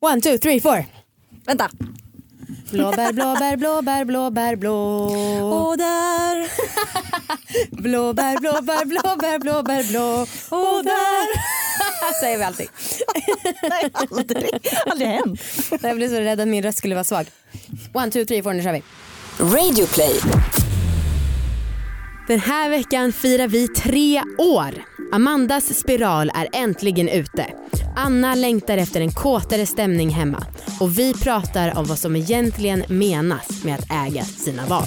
One, two, three, four. Vänta. Blåbär, blåbär, blåbär, blåbär, blå. Och där. Blåbär, blåbär, blåbär, blåbär, blå. Och där. Säger vi alltid. Nej, aldrig. Aldrig hänt. Jag blev så rädd att min röst skulle vara svag. One, two, three, four, nu kör vi. Radioplay. Den här veckan firar vi tre år. Amandas spiral är äntligen ute. Anna längtar efter en kåtare stämning hemma. Och vi pratar om vad som egentligen menas med att äga sina val.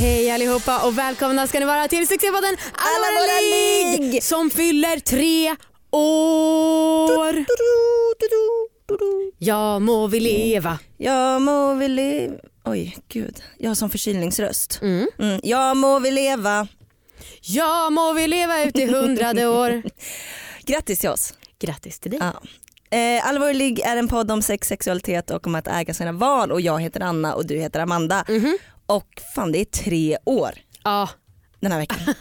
Hej allihopa och välkomna ska ni vara till succépodden Alla Alla våra ligg som fyller tre år. Ja må vi leva. Jag må vi leva. Oj gud, jag har sån förkylningsröst. Mm. Mm. Jag må vi leva. Ja må vi leva ut i hundrade år. Grattis till oss. Grattis till dig. Ja. Eh, Allvar ligg är en podd om sex, sexualitet och om att äga sina val och jag heter Anna och du heter Amanda. Mhm. Och fan det är tre år Ja, den här veckan.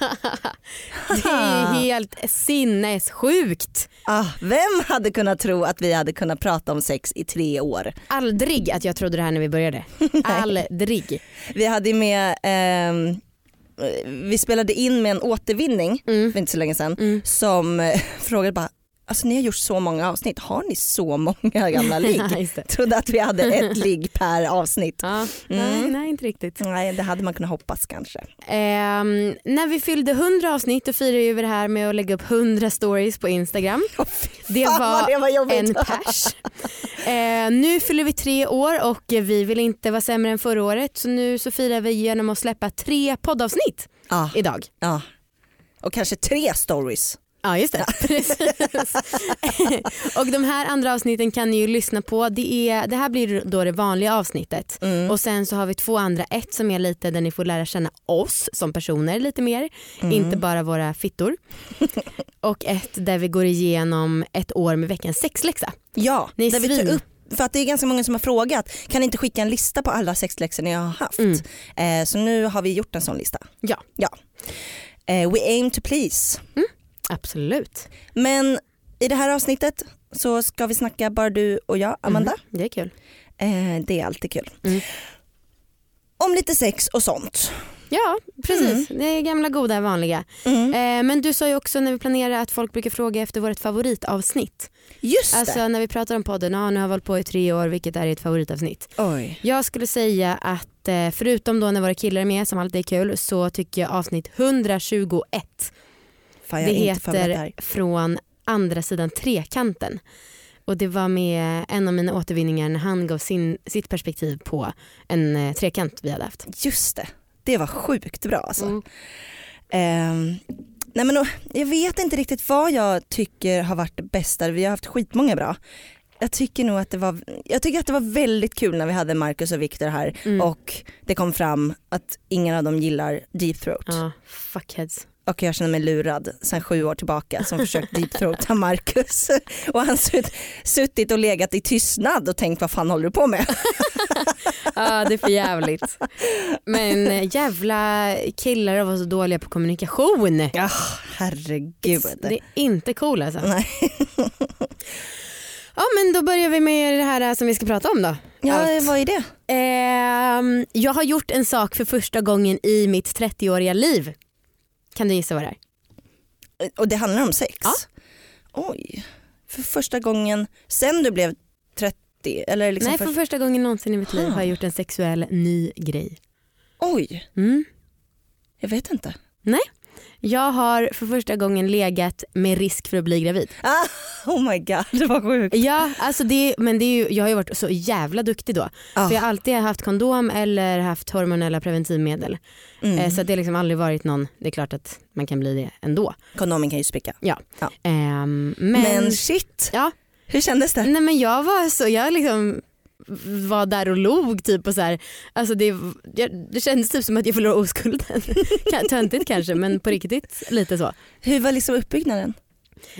det är helt sinnessjukt. Ah, vem hade kunnat tro att vi hade kunnat prata om sex i tre år? Aldrig att jag trodde det här när vi började. Aldrig. Vi hade med ehm, vi spelade in med en återvinning Mm. för inte så länge sedan Mm. som eh, frågade bara, alltså ni har gjort så många avsnitt, har ni så många gamla ligg? Det. Trodde att vi hade ett ligg per avsnitt. Ja, nej, Mm. nej, inte riktigt. Nej det hade man kunnat hoppas kanske. Ehm, när vi fyllde 100 avsnitt då firade vi det här med att lägga upp 100 stories på Instagram. Det var, det var en pers. Eh, nu fyller vi tre år och vi vill inte vara sämre än förra året så nu så firar vi genom att släppa tre poddavsnitt Ja, idag. ja. Och kanske tre stories. Ja just det. Precis. och de här andra avsnitten kan ni ju lyssna på. Det, är, det här blir då det vanliga avsnittet. Mm. Och sen så har vi två andra. Ett som är lite där ni får lära känna oss som personer lite mer. Mm. Inte bara våra fittor. och ett där vi går igenom ett år med veckans sexläxa. Ja, Ni är där vi tar svin. upp för att det är ganska många som har frågat, kan ni inte skicka en lista på alla sexläxor ni har haft? Mm. Eh, så nu har vi gjort en sån lista. Ja, Ja. Eh, we aim to please. Absolut. Men i det här avsnittet så ska vi snacka bara du och jag, Amanda. Mhm, Det är kul. Eh, det är alltid kul. Mm. Om lite sex och sånt. Ja precis, det är gamla goda vanliga. Mm. Eh, men du sa ju också när vi planerade att folk brukar fråga efter vårt favoritavsnitt. Just det. Alltså när vi pratar om podden, ja, nu har vi hållit på i tre år, vilket är ert favoritavsnitt? Oj. Jag skulle säga att eh, förutom då när våra killar är med, som alltid är kul, så tycker jag avsnitt 121, Fan, det heter. Från andra sidan trekanten. Och det var med en av mina återvinningar när han gav sin, sitt perspektiv på en eh, trekant vi hade haft. Just det, det var sjukt bra alltså. Mm. Ehm, nej men, jag vet inte riktigt vad jag tycker har varit det bästa. Vi har haft skitmånga bra. Jag tycker nog att det var, jag tycker att det var väldigt kul när vi hade Marcus och Viktor här Mm. och det kom fram att ingen av dem gillar deep throat. Ja, fuckheads. Och jag känner mig lurad sedan sju år tillbaka som försökt deep throata Marcus. Och han sutt, suttit och legat i tystnad och tänkt vad fan håller du på med? Ja det är för jävligt. Men eh, jävla killar var så dåliga på kommunikation. Ja, herregud. Det är inte cool alltså. Nej. Ja men då börjar vi med det här eh, som vi ska prata om då. Ja, Allt. vad är det? Ehm, jag har gjort en sak för första gången i mitt 30-åriga liv. Kan du gissa vad det är? Och det handlar om sex? Ja. Oj, för första gången sen du blev 30? Eller liksom Nej för... för första gången någonsin i mitt liv Ah. har jag gjort en sexuell ny grej. Oj, Mm. jag vet inte. Jag har för första gången legat med risk för att bli gravid. Ah, oh my god, det var sjukt. Ja, alltså det, men det är ju, jag har ju varit så jävla duktig då. Ah. För jag har alltid haft kondom eller haft hormonella preventivmedel. Mm. Eh, så det har liksom aldrig varit någon, det är klart att man kan bli det ändå. Kondomen kan ju spricka. Ehm, men, Men, shit, ja, hur kändes det? nej men jag var så, jag liksom var där och log typ och så här, alltså det, jag, det kändes typ som att jag förlorade oskulden. Töntigt kanske men på riktigt lite så. Hur var liksom uppbyggnaden?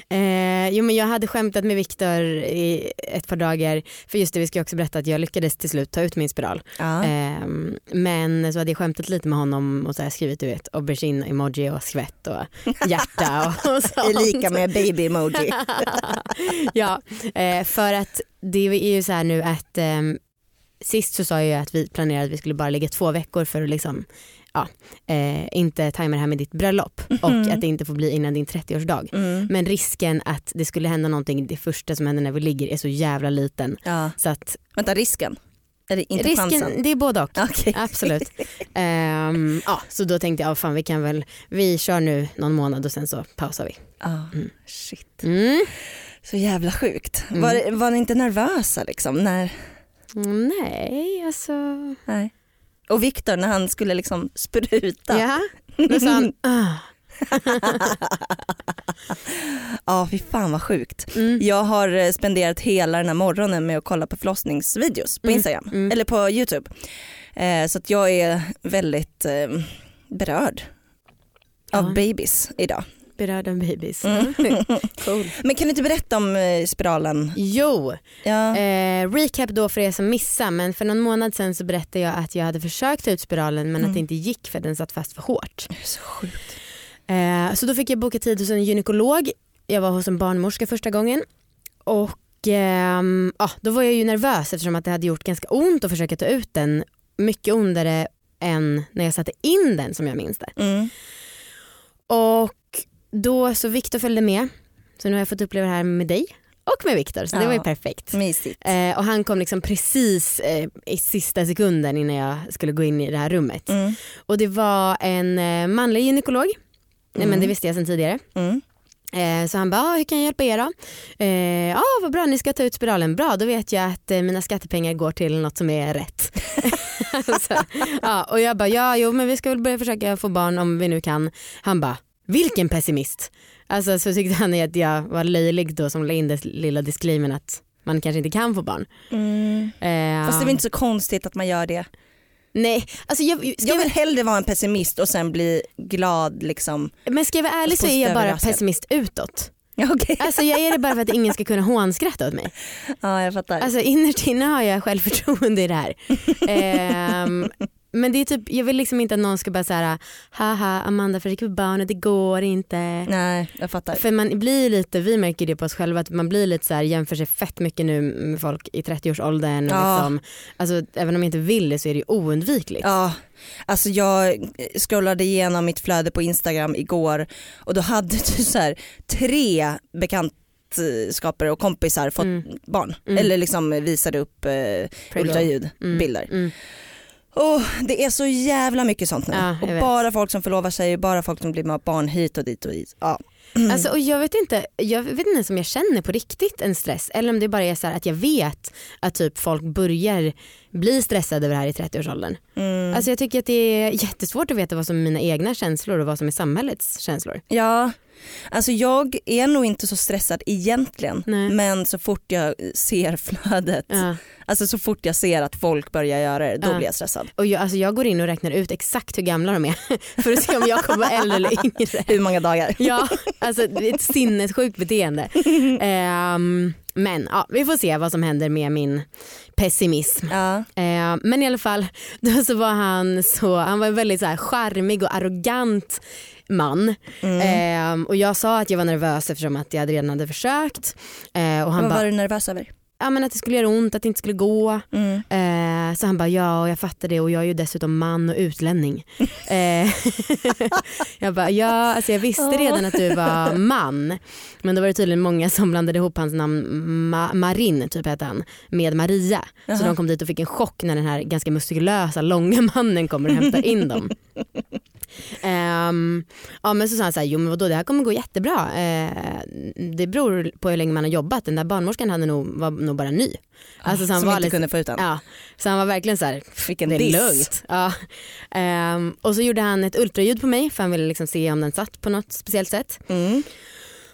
Eh, jo men jag hade skämtat med Viktor i ett par dagar för just det vi ska också berätta att jag lyckades till slut ta ut min spiral. Ja. Eh, men så hade jag skämtat lite med honom och så här skrivit du vet aubergine-emoji och skvätt och hjärta och, och sånt. är lika med baby-emoji. ja, eh, för att det är ju så här nu att ehm, sist så sa jag ju att vi planerade att vi skulle bara ligga två veckor för att liksom ja, eh, inte tajma det här med ditt bröllop och att det inte får bli innan din 30-årsdag. Mm. Men risken att det skulle hända någonting det första som händer när vi ligger är så jävla liten. Ja. Så att Vänta, risken? Eller inte risken, chansen? det är både och. Okej. Absolut. Ehm, ja, så då tänkte jag, oh, fan vi kan väl, vi kör nu någon månad och sen så pausar vi. Ja, shit. Mm. Så jävla sjukt. Mm. Var, var ni inte nervösa liksom? När, Mm, Nej, alltså. nej. Och Viktor när han skulle liksom spruta. Ja, då sa han, ah. Ja, fy fan vad sjukt. Mm. Jag har eh, spenderat hela den här morgonen med att kolla på förlossningsvideos på Mm, Instagram mm. eller på Youtube. Eh, så att jag är väldigt eh, berörd av Ja. babies idag. Berörd av babies. Mm. Cool. Men kan du inte berätta om eh, spiralen? Jo, Ja. eh, recap då för er som missar men för någon månad sen så berättade jag att jag hade försökt ta ut spiralen men att det inte gick för den satt fast för hårt. Det är så sjukt. Eh, så då fick jag boka tid hos en gynekolog. Jag var hos en barnmorska första gången och ehm, ja, då var jag ju nervös eftersom att det hade gjort ganska ont att försöka ta ut den. Mycket ondare än när jag satte in den som jag minns det. Mm. Och då så Viktor följde med. Så nu har jag fått uppleva det här med dig och med Viktor så det Ja. var ju perfekt. Eh, och han kom liksom precis eh, i sista sekunden innan jag skulle gå in i det här rummet. Mm. Och det var en eh, manlig gynekolog. Nej, men det visste jag sedan tidigare. Mm. Eh, så han bara, ah, hur kan jag hjälpa er då? Eh, Ja ah, vad bra ni ska ta ut spiralen, bra då vet jag att eh, mina skattepengar går till något som är rätt. så, ja, och jag bara, ja jo men vi ska väl börja försöka få barn om vi nu kan. Han bara, vilken pessimist. Alltså så tyckte han att jag var löjlig då som la in det lilla disclaimern att man kanske inte kan få barn. Mm. Eh, Fast det är väl inte så konstigt att man gör det. Nej, alltså jag, Jag vill hellre vara en pessimist och sen bli glad liksom. men ska jag vara ärlig så är jag bara pessimist utåt. Okej. Alltså jag är det bara för att ingen ska kunna hånskratta åt mig. ja jag fattar. Alltså innerst inne har jag självförtroende i det här. Ehm, men det är typ, jag vill liksom inte att någon ska bara säga haha Amanda försöker få barn och det går inte. Nej jag fattar. För man blir lite, vi märker det på oss själva att man blir lite så här, jämför sig fett mycket nu med folk i 30-årsåldern. Och Ja. liksom, alltså, även om jag inte vill det så är det ju oundvikligt. Ja, alltså jag scrollade igenom mitt flöde på Instagram igår och då hade du så här tre bekantskaper och kompisar fått Mm. barn. Mm. Eller liksom visade upp eh, Pray ultraljudbilder. Mm. Oh, det är så jävla mycket sånt nu. Ja, och bara folk som förlovar sig, bara folk som blir med barn hit och dit och dit. Ja. Alltså, och jag vet inte jag vet inte ens om jag känner på riktigt en stress eller om det bara är så att jag vet att typ folk börjar bli stressade över det här i 30-årsåldern. Mm. Alltså jag tycker att det är jättesvårt att veta vad som är mina egna känslor och vad som är samhällets känslor. Ja, alltså jag är nog inte så stressad egentligen Nej. men så fort jag ser flödet, Ja. alltså så fort jag ser att folk börjar göra det då Ja. blir jag stressad. Och jag, alltså jag går in och räknar ut exakt hur gamla de är för att se om jag kommer vara äldre eller yngre. Hur många dagar? Ja, alltså det är ett sinnessjukt beteende. Ehm, men ja, vi får se vad som händer med min pessimism. Ja. Eh, men i alla fall, då så var han så, han var en väldigt så här charmig och arrogant man. Mm. Eh, och jag sa att jag var nervös eftersom att jag redan hade försökt. Eh, och han Vad bara, var du nervös över? ja, men att det skulle göra ont, att det inte skulle gå. Mm. Eh, så han bara ja och jag fattar det och jag är ju dessutom man och utlänning. eh, jag bara ja alltså jag visste redan att du var man men då var det tydligen många som blandade ihop hans namn Ma- Marin typ hette han med Maria. Så Jaha. de kom dit och fick en chock när den här ganska muskulösa långa mannen kommer och hämtar in dem. Ehm, ja men så sa han så här, jo men vadå det här kommer gå jättebra. Eh, det beror på hur länge man har jobbat. Den där barnmorskan hade nog, var nog bara ny. Alltså, så han Som var inte lite, kunde få ut den. Ja, så han var verkligen så här, Vilken det är diss. lugnt. Ja. Ehm, och så gjorde han ett ultraljud på mig för han ville liksom se om den satt på något speciellt sätt. Mm.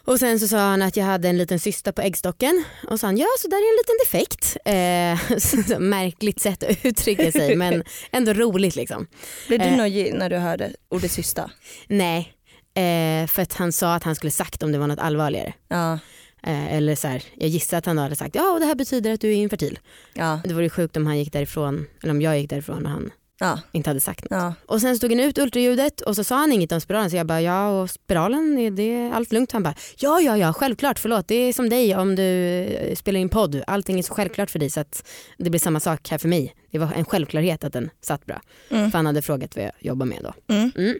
Och sen så sa han att jag hade en liten cysta på äggstocken och sa han ja så där är en liten defekt. Eh, så, så, märkligt sätt att uttrycka sig men ändå roligt liksom. Blev du Eh. nojig när du hörde ordet systa? Nej, Eh, för att han sa att han skulle sagt om det var något allvarligare. Ja, Eh, eller så här, jag gissar att han hade sagt ja och det här betyder att du är infertil. ja, Det vore ju sjukt om han gick därifrån, eller om jag gick därifrån och han ja, inte hade sagt något. ja. Och sen stod han ut ultraljudet och så sa han inget om spiralen så jag bara ja och spiralen är det allt lugnt? Han bara ja ja ja självklart förlåt det är som dig om du eh, spelar in podd allting är så självklart för dig så att det blir samma sak här för mig. Det var en självklarhet att den satt bra. Mm. För han hade frågat vad jag jobbar med då. Mm. Mm.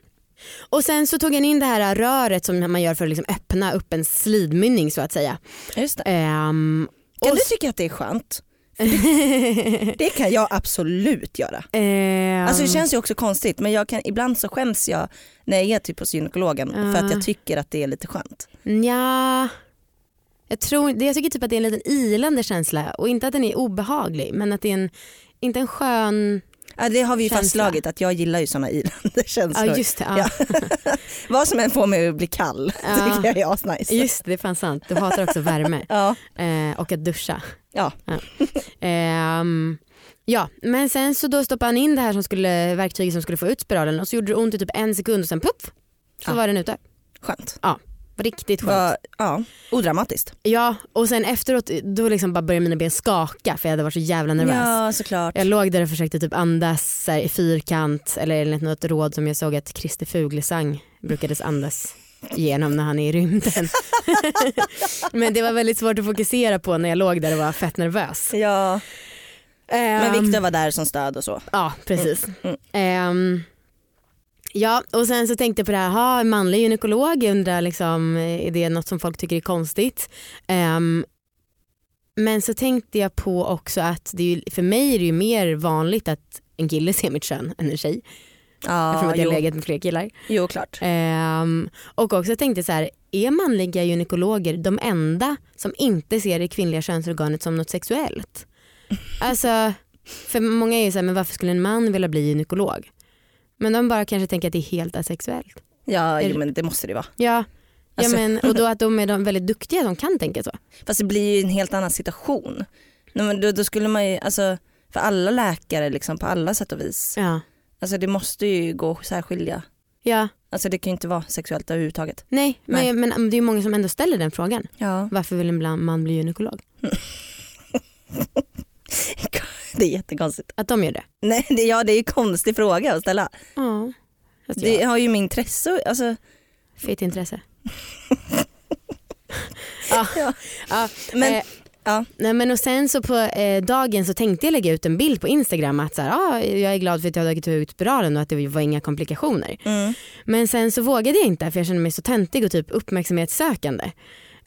Och sen så tog han in det här röret som man gör för att liksom öppna upp en slidmynning så att säga. Just det. Ehm, Kan och du tycka att det är skönt? Det, det kan jag absolut göra. Ehm, Alltså det känns ju också konstigt men jag kan, ibland så skäms jag när jag är typ hos gynekologen för att Ja. jag tycker att det är lite skönt. Ja, jag, tror, det- jag tycker typ att det är en liten ilande känsla och inte att den är obehaglig men att det är en, inte en skön, Ja, det har vi Känsla. fastslagit att jag gillar ju sådana ilande känslor. ja just det, ja. Vad som än får mig att bli kall Ja. tycker jag är asnice. just det, det är fan sant. Du hatar också värme Ja, eh, och att duscha. ja. Ehm, ja, men sen så då stoppade han in det här som skulle, verktyget som skulle få ut spiralen och så gjorde det ont i typ en sekund och sen puff så Ja. var den ute. skönt. Riktigt skönt. Var, ja, odramatiskt. Ja och sen efteråt då liksom bara började mina ben skaka för jag hade varit så jävla nervös. Ja såklart. Jag låg där och försökte typ andas här, i fyrkant eller enligt något råd som jag såg att Christer Fuglesang brukades andas igenom när han är i rymden. Men det var väldigt svårt att fokusera på när jag låg där och var fett nervös. Ja. Men Ehm, Viktor var där som stöd och så. Ja precis. Mm. Ehm, ja och sen så tänkte jag på det här, ha, en manlig gynekolog, jag undrar liksom, är det något som folk tycker är konstigt? Ehm, men så tänkte jag på också att det är ju, för mig är det ju mer vanligt att en kille ser mitt kön än en tjej. eftersom Ja, att jag jo, har legat med fler killar. jo klart. Ehm, och också tänkte så här, är manliga gynekologer de enda som inte ser det kvinnliga könsorganet som något sexuellt? Alltså, för många är ju så här, men varför skulle en man vilja bli gynekolog? Men de bara kanske tänker att det är helt asexuellt. Ja jo, men det måste det vara. Ja, Alltså- ja men, och då att de är de väldigt duktiga som kan tänka så. Fast det blir ju en helt annan situation. Nej, då, då skulle man ju, alltså för alla läkare liksom på alla sätt och vis. Ja, Alltså det måste ju gå att särskilja. ja. Alltså det kan ju inte vara sexuellt överhuvudtaget. Nej, Nej. Men, men det är många som ändå ställer den frågan. Ja. Varför vill en man bli gynekolog? Det är jättekonstigt. Att de gör det? Nej, det, ja, det är ju en konstig fråga att ställa. Ja. Det har ju min intresse, alltså, Fett intresse. ja. Ja. Ja. men eh, ja. Nej men och sen så på eh, dagen så tänkte jag lägga ut en bild på Instagram att så här, ah, jag är glad för att jag har tagit ut spiralen och att det var inga komplikationer. Mm. Men sen så vågade jag inte för jag kände mig så töntig och typ uppmärksamhetssökande.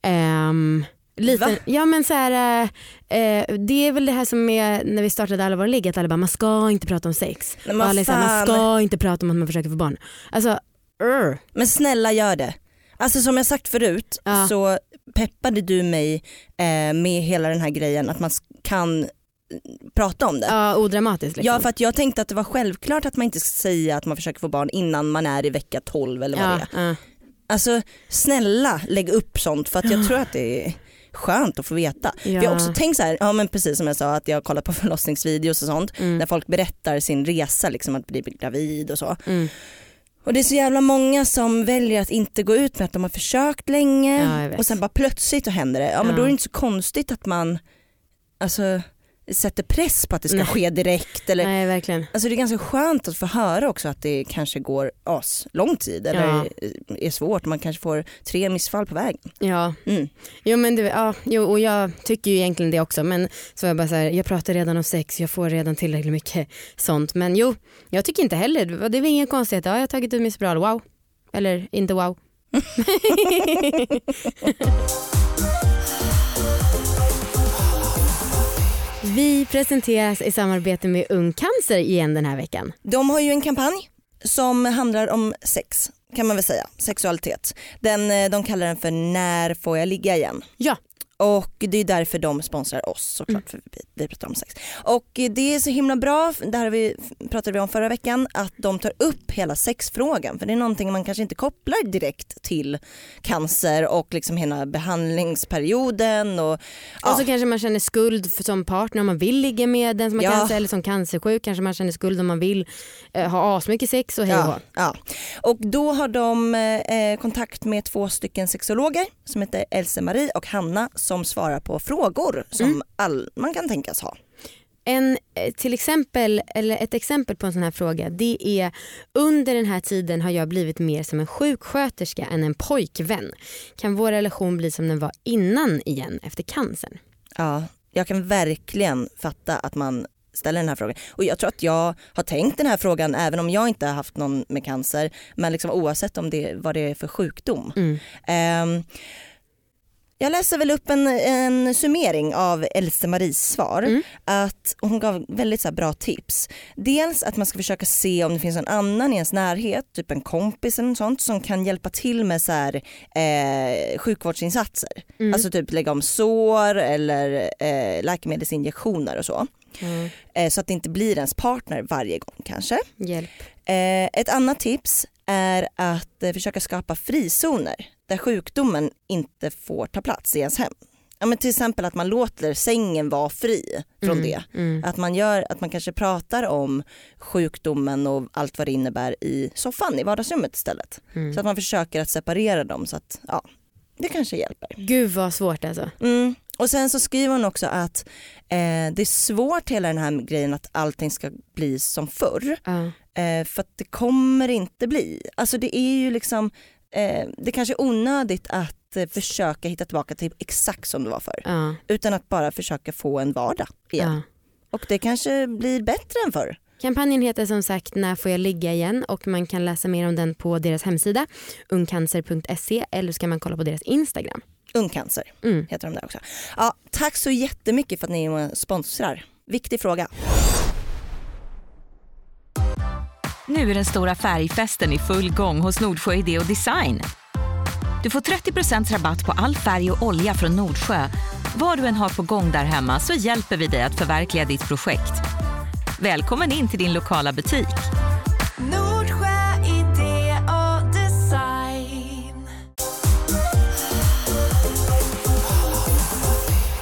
Ehm, lite, Va? ja men så här, eh, eh, det är väl det här som är när vi startade Alla våra ligg att alla bara man ska inte prata om sex. Nej, alla här, man ska inte prata om att man försöker få barn. Alltså, urr. Men snälla gör det. Alltså som jag sagt förut Ja. så peppade du mig eh, med hela den här grejen att man kan eh, prata om det. ja, odramatiskt. Liksom. Ja för att jag tänkte att det var självklart att man inte ska säga att man försöker få barn innan man är i vecka 12 eller vad det är. ja, ja. Alltså snälla lägg upp sånt för att jag tror att det är skönt att få veta. För jag har också tänkt så här, ja men precis som jag sa att jag har kollat på förlossningsvideos och sånt Mm. där folk berättar sin resa liksom att bli gravid och så. Mm. Och det är så jävla många som väljer att inte gå ut med att de har försökt länge Ja, och sen bara plötsligt så händer det. Ja men Ja. då är det inte så konstigt att man alltså, sätter press på att det ska Nej. ske direkt. Eller, Nej verkligen. Alltså det är ganska skönt att få höra också att det kanske går as lång tid eller Ja. är svårt. Man kanske får tre missfall på vägen. Ja. Mm. Jo men du, ja, jo, och jag tycker ju egentligen det också men så jag bara så här, jag pratar redan om sex, jag får redan tillräckligt mycket sånt men jo, jag tycker inte heller, det är väl ingen konstighet, ja, jag har tagit ut min spiral, wow. Eller inte wow. Vi presenteras i samarbete med Ung Cancer igen den här veckan. De har ju en kampanj som handlar om sex kan man väl säga, sexualitet. Den, eh, de kallar den för När får jag ligga igen? Ja, Och det är därför de sponsrar oss såklart, för vi, vi pratar om sex. Och det är så himla bra, det här vi, pratade vi om förra veckan, att de tar upp hela sexfrågan. För det är någonting man kanske inte kopplar direkt till cancer och liksom hela behandlingsperioden. Och, ja. Och så kanske man känner skuld för, som partner om man vill ligga med den som har Ja. cancer eller som cancersjuk kanske man känner skuld om man vill eh, ha asmycket sex och hej. Ja, ja. Och då har de eh, kontakt med två stycken sexologer som heter Else-Marie och Hanna som svarar på frågor som Mm. all, man kan tänkas ha. En, eh, till exempel, eller ett exempel på en sån här fråga det är under den här tiden har jag blivit mer som en sjuksköterska än en pojkvän. Kan vår relation bli som den var innan igen efter cancern? Ja, jag kan verkligen fatta att man ställer den här frågan. Och jag tror att jag har tänkt den här frågan även om jag inte har haft någon med cancer. Men liksom oavsett om det, vad det är för sjukdom. Mm. Ehm, jag läser väl upp en, en summering av Else Maries svar. Mm. Att hon gav väldigt så bra tips. Dels att man ska försöka se om det finns någon annan i ens närhet, typ en kompis eller något sånt som kan hjälpa till med så här, eh, sjukvårdsinsatser. Mm. Alltså typ lägga om sår eller eh, läkemedelsinjektioner och så. Mm. Eh, så att det inte blir ens partner varje gång kanske. Hjälp. Eh, ett annat tips är att eh, försöka skapa frizoner där sjukdomen inte får ta plats i ens hem. Ja, men till exempel att man låter sängen vara fri från Mm, det. Mm. Att man, gör, att man kanske pratar om sjukdomen och allt vad det innebär i soffan i vardagsrummet istället. Mm. Så att man försöker att separera dem så att ja, det kanske hjälper. Gud vad svårt alltså. Mm. Och sen så skriver hon också att eh, det är svårt hela den här grejen att allting ska bli som förr. Ja. Eh, för att det kommer inte bli. Alltså det är ju liksom, eh, det kanske är onödigt att eh, försöka hitta tillbaka till exakt som det var förr. Ja. Utan att bara försöka få en vardag igen. Ja. Och det kanske blir bättre än förr. Kampanjen heter som sagt När får jag ligga igen och man kan läsa mer om den på deras hemsida ungcancer.se eller så kan man kolla på deras Instagram. Ungcancer Mm. heter de där också. Ja, tack så jättemycket för att ni är sponsrar. Viktig fråga. Nu är den stora färgfesten i full gång hos Nordsjö Idé och Design. Du får 30% rabatt på all färg och olja från Nordsjö. Vad du än har på gång där hemma så hjälper vi dig att förverkliga ditt projekt. Välkommen in till din lokala butik. Nordsjö idé och design.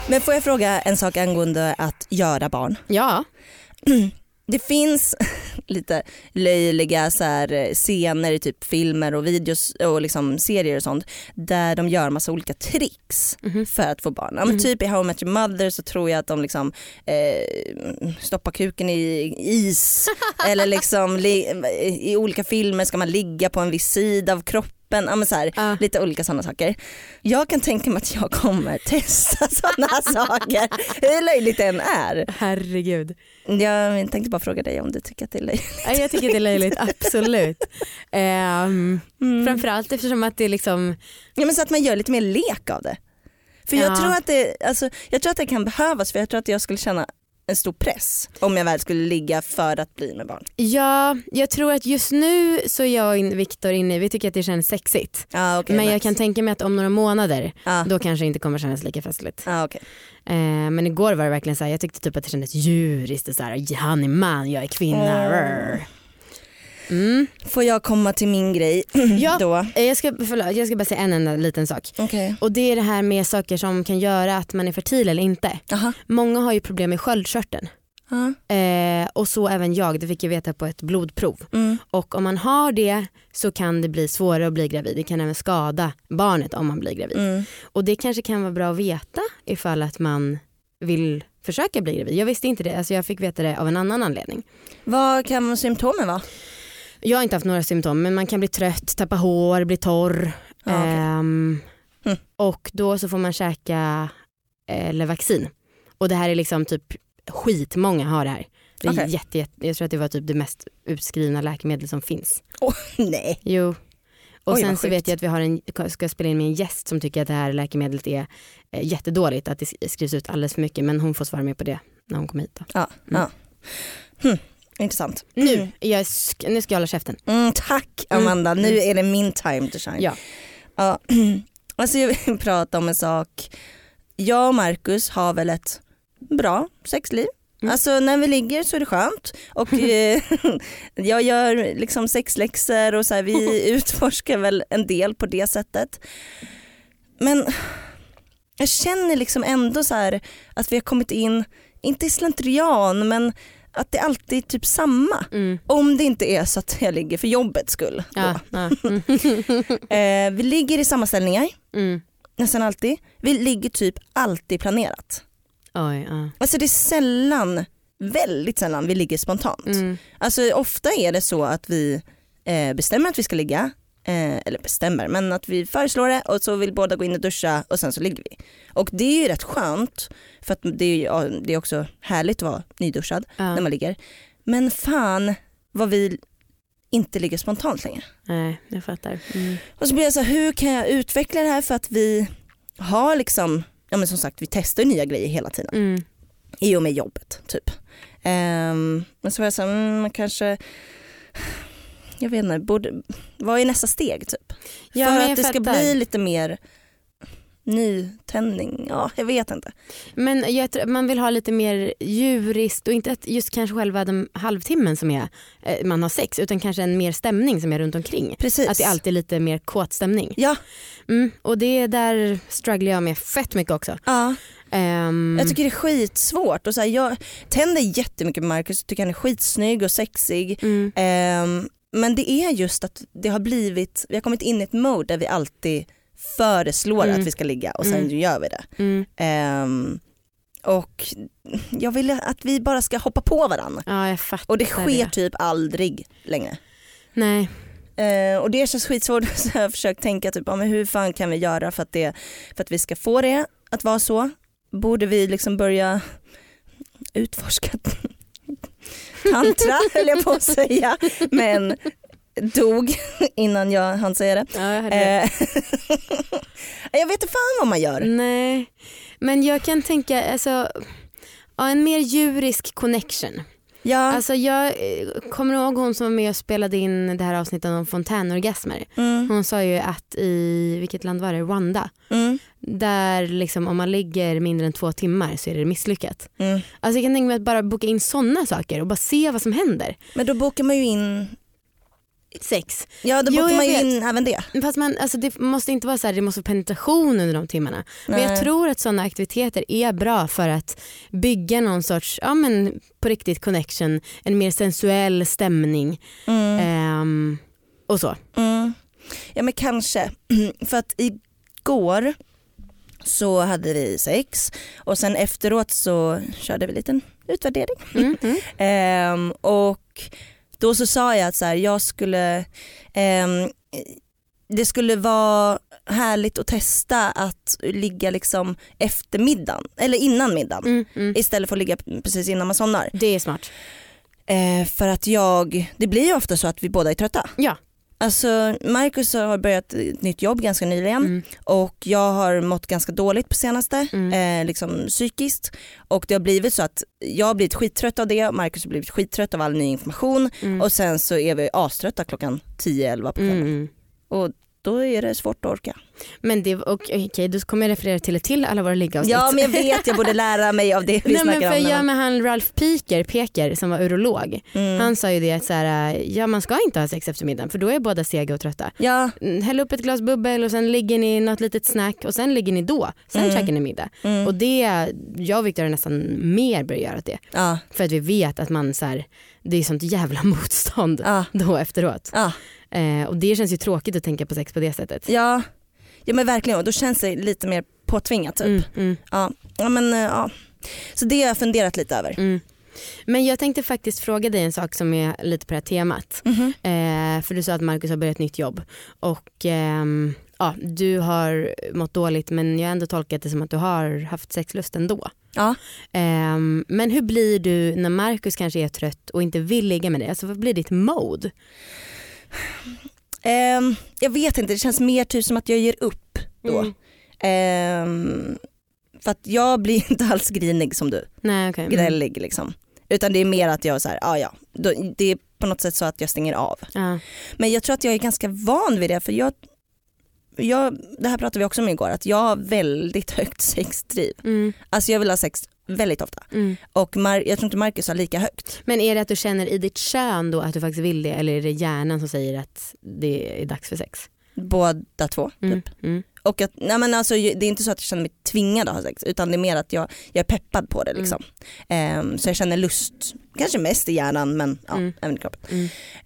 Men får jag fråga en sak angående att göra barn? Ja, Det finns lite löjliga så här, eh, scener i typ filmer och videos och liksom serier och sånt där de gör massa olika tricks Mhm. för att få barn. Ja, men Typ i How I Met Your Mother så tror jag att de liksom, eh, stoppar kuken i is eller liksom li- i olika filmer ska man ligga på en viss sida av kroppen. Ja, men så här, Ja. Lite olika sådana saker. Jag kan tänka mig att jag kommer testa sådana saker hur löjligt det än är. herregud. Jag tänkte bara fråga dig om du tycker att det är löjligt. Ja, Jag tycker det är löjligt, absolut. Ehm, Mm. Framförallt eftersom att det är liksom, Ja, men så att man gör lite mer lek av det. För jag, Ja. tror att det, alltså, jag tror att det kan behövas för jag tror att jag skulle känna en stor press om jag väl skulle ligga för att bli med barn. ja jag tror att just nu så är jag och Viktor inne, vi tycker att det känns sexigt. Ah, okay, Men jag nice. kan tänka mig att om några månader ah, då kanske det inte kommer kännas lika festligt. ah, okay. Eh, men igår var det verkligen så här, jag tyckte typ att det kändes djuriskt så här, han är man, jag är kvinna. Åh. Mm. Får jag komma till min grej Ja. då? Eh, Jag, ska, förlåt, jag ska bara säga en enda liten sak. Okej. Och det är det här med saker som kan göra att man är fertil eller inte. Aha. Många har ju problem med sköldkörteln. Eh, och så även jag, det fick jag veta på ett blodprov. Mm. Och om man har det så kan det bli svårare att bli gravid. Det kan även skada barnet om man blir gravid. Mm. Och det kanske kan vara bra att veta ifall att man vill försöka bli gravid. Jag visste inte det, alltså jag fick veta det av en annan anledning. Vad kan symptomen vara? Jag har inte haft några symptom men man kan bli trött, tappa hår, bli torr. Ja, okej. Ehm, Mm. Och då så får man käka eller vaccin. Och det här är liksom typ skitmånga har det här. Det är Okej. jätte, jätte, jag tror att det var typ det mest utskrivna läkemedel som finns. Nej. Jo. Och Oj, sen så vet jag att vi har en, ska spela in med en gäst som tycker att det här läkemedlet är eh, jättedåligt, att det skrivs ut alldeles för mycket men hon får svara mer på det när hon kommer hit. Då. Ja. Mm. ja. Hm. Intressant. Nu, jag, sk- nu ska jag hålla käften. Mm, tack Amanda, Mm. nu är det min time to shine. Ja. Ja. Alltså jag vill prata om en sak jag och Marcus har väl ett bra sexliv. Mm. Alltså när vi ligger så är det skönt och eh, jag gör liksom sexläxor och så här, vi utforskar väl en del på det sättet. Men jag känner liksom ändå så här att vi har kommit in, inte i slentrian men att det alltid är typ samma. Mm. Om det inte är så att jag ligger för jobbets skull. Ja, ja. Mm. Eh, vi ligger i samma ställningar Mm. nästan alltid. Vi ligger typ alltid planerat. Oj, ja. Alltså det är sällan, väldigt sällan vi ligger spontant. Mm. Alltså ofta är det så att vi eh, bestämmer att vi ska ligga, eh, eller bestämmer, men att vi föreslår det och så vill båda gå in och duscha och sen så ligger vi. Och det är ju rätt skönt för att det är, ja, det är också härligt att vara nyduschad Ja. när man ligger. Men fan vad vi inte ligger spontant längre. Nej, jag fattar. Mm. Och så blir jag så här, hur kan jag utveckla det här för att vi har liksom, ja men som sagt vi testar nya grejer hela tiden Mm. i och med jobbet typ. Ehm, men så var jag så här, mm, man kanske, jag vet inte, borde, vad är nästa steg typ? Ja, för att det ska fattar. bli lite mer nytändning, ja jag vet inte. Men jag tror, man vill ha lite mer djuriskt och inte att just kanske själva den halvtimmen som är, eh, man har sex utan kanske en mer stämning som är runt omkring. Precis. Att det alltid är lite mer kåt stämning. Ja, Mm, och det är där strugglar jag med fett mycket också. ja. Ehm, jag tycker det är skitsvårt och så här, jag tänder jättemycket på Marcus, jag tycker han är skitsnygg och sexig. mm, Ehm, men det är just att det har blivit, vi har kommit in i ett mode där vi alltid föreslår Mm. att vi ska ligga och sen Mm. gör vi det. mm, Ehm, och jag vill att vi bara ska hoppa på varandra. ja jag fattar Och det sker typ aldrig längre. Nej. Eh, och det känns skitsvårt så jag har försökt tänka typ, ja, men hur fan kan vi göra för att, det, för att vi ska få det att vara så? Borde vi liksom börja utforska tantra höll jag på att säga men dog innan jag hann säga det. Ja, jag det. Eh, jag vet inte fan vad man gör. Nej, men jag kan tänka alltså, ja, en mer djurisk connection. Ja, Alltså jag eh, kommer ihåg hon som var med och spelade in det här avsnittet om fontänorgasmer. mm, Hon sa ju att i, vilket land var det, Rwanda, mm, där liksom om man ligger mindre än två timmar så är det misslyckat. mm. Alltså jag kan tänka mig att bara boka in sådana saker och bara se vad som händer. Men då bokar man ju in, Sex. ja då bokar man ju in även det. Fast man, alltså det måste inte vara så här, det måste vara penetration under de timmarna. Men Nej. jag tror att sådana aktiviteter är bra för att bygga någon sorts, ja men på riktigt connection, en mer sensuell stämning Mm. ehm, och så. Mm. Ja men kanske. För att igår så hade vi sex och sen efteråt så körde vi en liten utvärdering. Mm, mm. Ehm, och då så sa jag att så här, jag skulle, ehm, det skulle vara härligt att testa att ligga liksom efter middagen, eller innan middagen. Mm, mm. Istället för att ligga precis innan man somnar. Det är smart. Eh, för att jag, det blir ju ofta så att vi båda är trötta. Ja. Alltså Marcus har börjat ett nytt jobb ganska nyligen Mm. och jag har mått ganska dåligt på senaste, Mm. eh, liksom psykiskt. Och det har blivit så att jag har blivit skittrött av det, Marcus har blivit skittrött av all ny information Mm. och sen så är vi aströtta klockan 10-11 på kvällen. Mm. Och då är det svårt att orka. Men det, okej, då kommer jag referera till ett till alla våra liggavsnitt. Ja men jag vet, jag borde lära mig av det vi Nej, men snackar för om. jag med han Ralph Piker, Peker som var urolog. Mm. Han sa ju det att så här, ja, man ska inte ha sex efter middagen för då är båda sega och trötta. Ja, Mm, Häll upp ett glas bubbel och sen ligger ni i något litet snack och sen ligger ni då. Sen Mm. käkar ni middag. mm. Och det, jag och Victor har nästan mer börjat göra det. ja, För att vi vet att man så här, det är sånt jävla motstånd ja, då efteråt. ja. Eh, och det känns ju tråkigt att tänka på sex på det sättet. Ja, ja men verkligen och då känns det lite mer påtvingat typ. Mm, mm, Ja. ja men eh, ja. Så det har jag funderat lite över. mm. Men jag tänkte faktiskt fråga dig en sak som är lite på det här temat. Mhm. Eh, för du sa att Marcus har börjat ett nytt jobb och ehm, ja, du har mått dåligt men jag har ändå tolkat det som att du har haft sexlust ändå. Ja. Ehm, men hur blir du när Marcus kanske är trött och inte vill ligga med dig? Alltså vad blir ditt mode? Ehm, jag vet inte, det känns mer typ som att jag ger upp då. Mm. Ehm, för att jag blir inte alls grinig som du, Nej okej. Mm. gnällig liksom. Utan det är mer att jag så här, ah, ja, det är på något sätt så att jag stänger av. Ja. Men jag tror att jag är ganska van vid det för jag, jag, det här pratade vi också om igår, att jag har väldigt högt sexdriv. Mm. Alltså jag vill ha sex väldigt ofta. Mm. Och Mar- jag tror inte Marcus har lika högt. Men är det att du känner i ditt kön då att du faktiskt vill det eller är det hjärnan som säger att det är dags för sex? Båda två. Mm. Typ. Mm. Och att, nej men alltså, det är inte så att jag känner mig tvingad att ha sex utan det är mer att jag, jag är peppad på det. Liksom. Ehm, så jag känner lust, kanske mest i hjärnan men ja, Mm. även i kroppen.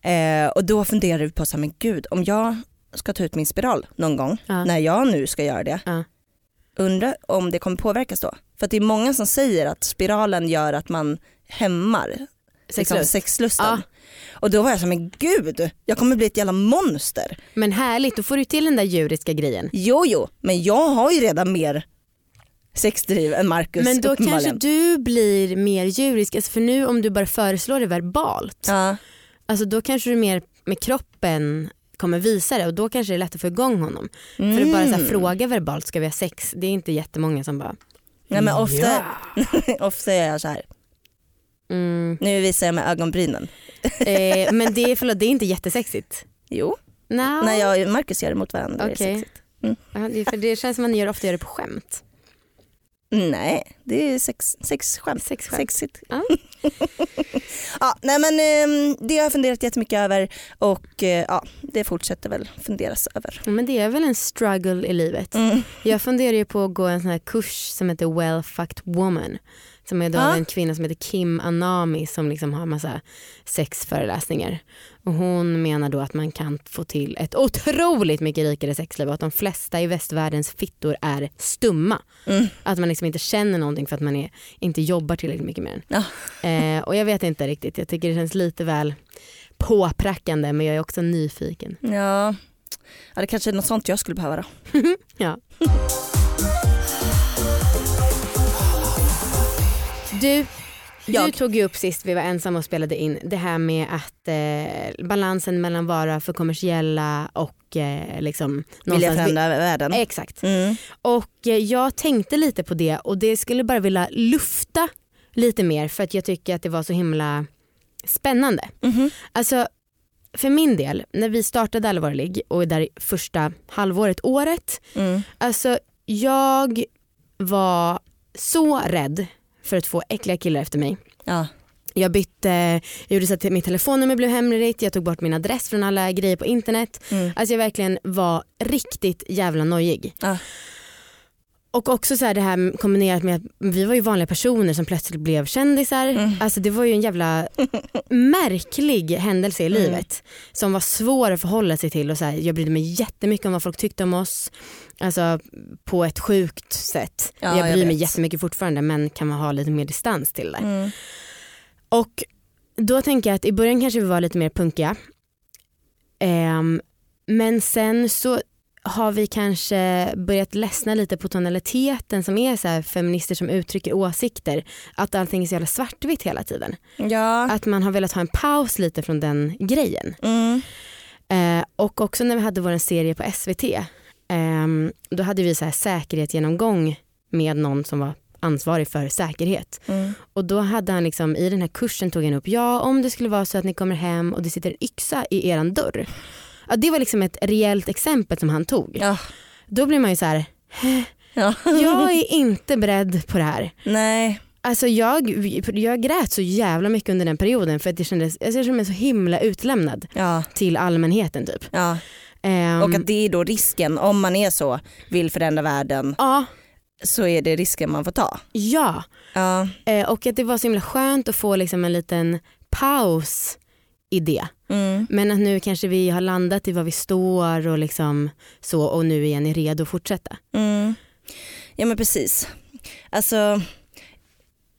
Mm. Eh, och då funderar vi på, så här, men gud om jag ska ta ut min spiral någon gång, Ja. när jag nu ska göra det, Ja. undrar om det kommer påverkas då? För det är många som säger att spiralen gör att man hämmar liksom, Sexlust. sexlusten. Ja. Och då var jag så men gud, jag kommer bli ett jävla monster. Men härligt, då får du till den där djuriska grejen. Jo, jo, men jag har ju redan mer sexdriv än Marcus Men då kanske du blir mer djurisk, alltså för nu om du bara föreslår det verbalt, Ja, alltså då kanske du mer med kroppen kommer visa det och då kanske det är lätt att få igång honom. mm. För att bara så här, fråga verbalt, ska vi ha sex? Det är inte jättemånga som bara Nej, men ofta, Ja. ofta är jag så här. mm, nu visar jag med ögonbrynen. eh, Men det förlåt, det är inte jättesexigt. Jo, No. när jag och Marcus gör det mot varandra är det sexigt. Ja, det, för det känns som att ni gör, ofta gör det på skämt. Nej, det är sex, sexskämt. Sexskämt. Sexigt. Ja. ja, nej men ehm, det har jag funderat jättemycket över och eh, ja, det fortsätter väl funderas över. Men det är väl en struggle i livet. Mm. Jag funderar ju på att gå en sån här kurs som heter Well Fucked Woman. Som är då Ja. en kvinna som heter Kim Anami som liksom har massa sexföreläsningar. Och hon menar då att man kan få till ett otroligt mycket rikare sexliv och att de flesta i västvärldens fittor är stumma. Mm. Att man liksom inte känner någonting för att man är, inte jobbar tillräckligt mycket med den. Ja. Eh, och jag vet inte riktigt, jag tycker det känns lite väl påprackande men jag är också nyfiken. Ja. ja, det kanske är något sånt jag skulle behöva då. Ja. Du, du Jag. tog ju upp sist vi var ensamma och spelade in det här med att eh, balansen mellan vara för kommersiella och eh, liksom någonstans- förändra världen? Exakt. Mm. Och eh, jag tänkte lite på det och det skulle bara vilja lufta lite mer för att jag tycker att det var så himla spännande. Mhm. Alltså för min del, när vi startade Allvarlig och där första halvåret, året, Mm. Alltså jag var så rädd för att få äckliga killar efter mig. Ja. Jag bytte, jag gjorde så att mitt telefonnummer blev hemligt, jag tog bort min adress från alla grejer på internet. Mm. Alltså jag verkligen var riktigt jävla nojig. Ja. Och också så här det här kombinerat med att vi var ju vanliga personer som plötsligt blev kändisar. Mm. Alltså det var ju en jävla märklig händelse i Mm. livet som var svår att förhålla sig till och så här, jag brydde mig jättemycket om vad folk tyckte om oss. Alltså på ett sjukt sätt. Ja, jag jag bryr mig vet. jättemycket fortfarande men kan man ha lite mer distans till det. Mm. Och då tänker jag att i början kanske vi var lite mer punkiga. Ehm, men sen så har vi kanske börjat ledsna lite på tonaliteten som är så feminister som uttrycker åsikter. Att allting är så jävla svartvitt hela tiden. Ja. Att man har velat ha en paus lite från den grejen. Mm. Eh, och också när vi hade vår serie på SVT. Ehm, då hade vi så här säkerhetsgenomgång med någon som var ansvarig för säkerhet. Mm. Och då hade han liksom, i den här kursen tog han upp, ja om det skulle vara så att ni kommer hem och det sitter en yxa i eran dörr. Ja, det var liksom ett reellt exempel som han tog. Ja. Då blir man ju så här, Ja. jag är inte beredd på det här. Nej. Alltså jag, jag grät så jävla mycket under den perioden för att jag kände, alltså jag kände mig så himla utlämnad Ja. till allmänheten typ. Ja. Ehm, Och att det är då risken, om man är så, vill förändra världen, Ja, så är det risken man får ta. ja. Ja. Eh, och att det var så himla skönt att få liksom en liten paus i det. Mm. Men att nu kanske vi har landat i var vi står och liksom så och nu igen är redo att fortsätta. Mm. Ja men precis. Alltså,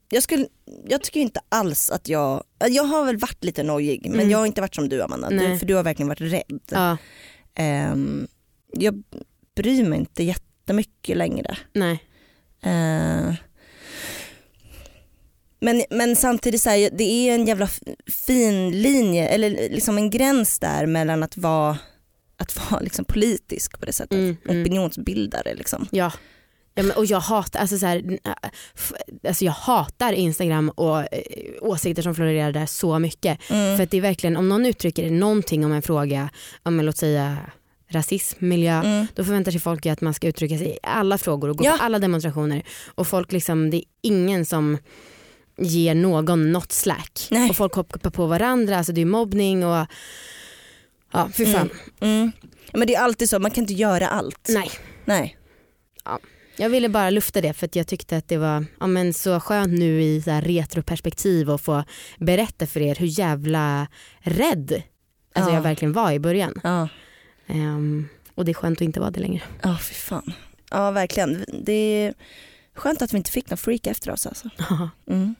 jag, skulle, jag tycker inte alls att jag, jag har väl varit lite nojig men Mm. jag har inte varit som du Amanda, du, för du har verkligen varit rädd. Ja, Ehm, jag bryr mig inte jättemycket längre. nej. Eh, men, men samtidigt så här, det är en jävla fin linje, eller liksom en gräns där mellan att vara, att vara liksom politisk på det sättet. Mm, mm. Opinionsbildare liksom. Ja. Ja, men, och jag hatar, alltså, så här, äh, alltså jag hatar Instagram och eh, åsikter som florerar där så mycket. Mm. För att det är verkligen, om någon uttrycker någonting om en fråga, om låt säga rasism, miljö. Mm. Då förväntar sig folk att man ska uttrycka sig i alla frågor och gå Ja. på alla demonstrationer. Och folk liksom, det är ingen som ger någon något slack. Nej. Och folk hoppar på varandra, alltså det är mobbning och ja fy fan. Mm. Ja, Men det är alltid så, man kan inte göra allt. Nej. Nej. Jag ville bara lufta det för att jag tyckte att det var ja, men så skönt nu i så retroperspektiv och få berätta för er hur jävla rädd alltså Ja. jag verkligen var i början. Ja, Ehm, och det är skönt att inte vara det längre. ja fy fan. Ja verkligen. Det är skönt att vi inte fick någon freak efter oss alltså. Mm.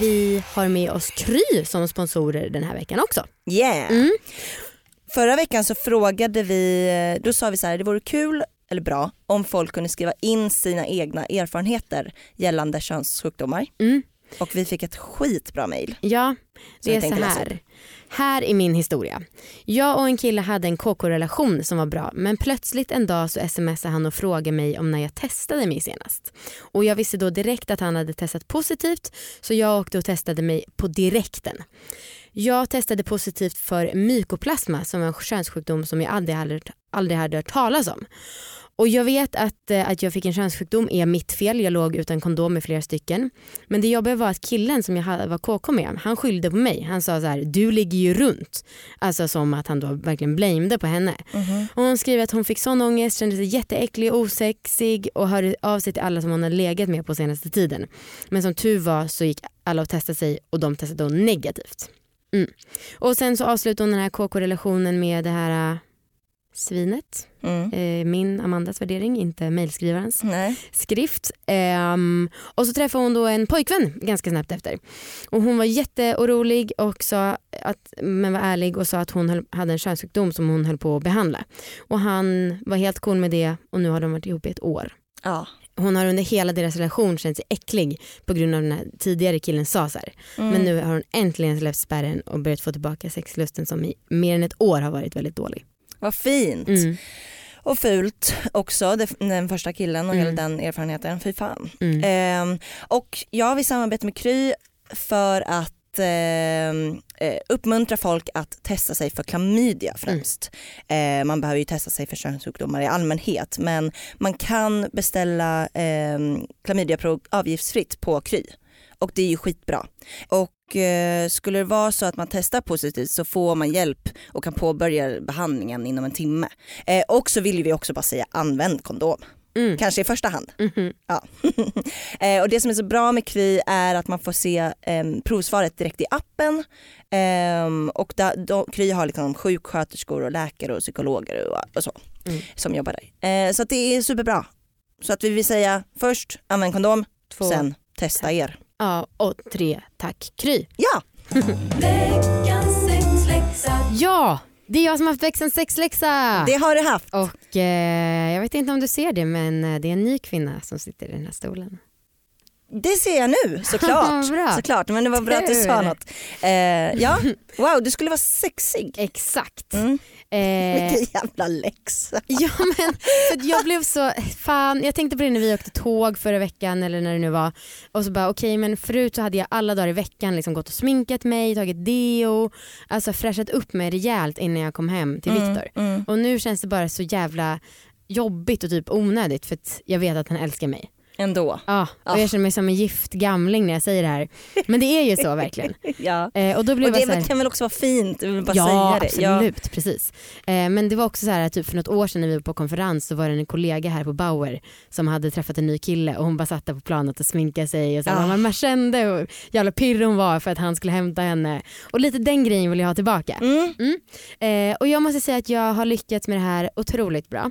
Vi har med oss Kry som sponsorer den här veckan också. Yeah. Mm. Förra veckan så frågade vi, då sa vi så här, det vore kul eller bra om folk kunde skriva in sina egna erfarenheter gällande könssjukdomar. Mm. Och vi fick ett skitbra mail. Ja, det är så här. Här är min historia. Jag och en kille hade en KK-relation som var bra men plötsligt en dag så smsade han och frågade mig om när jag testade mig senast. Och jag visste då direkt att han hade testat positivt så jag åkte och testade mig på direkten. Jag testade positivt för mykoplasma som var en könssjukdom som jag aldrig hade, aldrig hade hört talas om. Och jag vet att, eh, att jag fick en könssjukdom är mitt fel, jag låg utan kondom med flera stycken. Men det jobbiga var att killen som jag var KK med, han skyllde på mig. Han sa så här, du ligger ju runt. Alltså som att han då verkligen blamede på henne. Och hon skriver att hon fick sån ångest, kände sig jätteäcklig, osexig och hörde av sig till alla som hon hade legat med på senaste tiden. Men som tur var så gick alla och testade sig och de testade då negativt. Mm. Och sen så avslutade hon den här KK-relationen med det här svinet. Mm. Eh, min, Amandas värdering, inte mejlskrivarens skrift. Ehm, och så träffade hon då en pojkvän ganska snabbt efter. Och hon var jätteorolig och sa att, men var ärlig och sa att hon höll, hade en könssjukdom som hon höll på att behandla. Och han var helt cool med det och nu har de varit ihop i ett år. Ja. Hon har under hela deras relation känt sig äcklig på grund av den här tidigare killen sa så. Mm. Men nu har hon äntligen släppt spärren och börjat få tillbaka sexlusten som i mer än ett år har varit väldigt dålig. Vad fint. Mm. Och fult också, den första killen och Mm. hela den erfarenheten. Fy fan. Mm. Ehm, och jag vill samarbeta med Kry för att ehm, eh, uppmuntra folk att testa sig för klamydia främst. Eh, man behöver ju testa sig för könssjukdomar i allmänhet men man kan beställa eh, klamydiaprov avgiftsfritt på Kry och det är ju skitbra. Och eh, skulle det vara så att man testar positivt så får man hjälp och kan påbörja behandlingen inom en timme. Eh, och så vill vi också bara säga använd kondom. Mm. Kanske i första hand. Mhm. Ja. eh, och det som är så bra med Kry är att man får se eh, provsvaret direkt i appen. Ehm, och da, de, Kry har liksom sjuksköterskor och läkare och psykologer och, och så Mm. som jobbar där. Eh, så det är superbra. Så att vi vill säga först använd kondom, Två. sen testa er. Ja, och tre, tack Kry. Ja! Ja, det är jag som har haft veckans sexläxa. Det har du haft. Och eh, jag vet inte om du ser det men eh, det är en ny kvinna som sitter i den här stolen. Det ser jag nu såklart. Bra. såklart. Men det var bra att du sa något. Eh, ja, wow du skulle vara sexig. Exakt. Mm. Eh, Vilken jävla läxa. ja men för jag blev så, fan jag tänkte på det när vi åkte tåg förra veckan eller när det nu var och så bara okej men förut så hade jag alla dagar i veckan liksom gått och sminkat mig, tagit deo, alltså fräschat upp mig rejält innan jag kom hem till Viktor. Mm. Och nu känns det bara så jävla jobbigt och typ onödigt för att jag vet att han älskar mig. Ändå. Ja, och jag känner mig som en gift gamling när jag säger det här. Men det är ju så verkligen. Ja. Eh, och då blev Och det här, kan väl också vara fint, jag vill bara ja, säga det. absolut, precis. Eh, men det var också så här, typ för något år sedan när vi var på konferens så var det en kollega här på Bauer som hade träffat en ny kille och hon bara satt där på planet och sminkade sig och så Ah. man, man kände hur jävla pirrig hon var för att han skulle hämta henne. Och lite den grejen vill jag ha tillbaka. Mm. Eh, och jag måste säga att jag har lyckats med det här otroligt bra.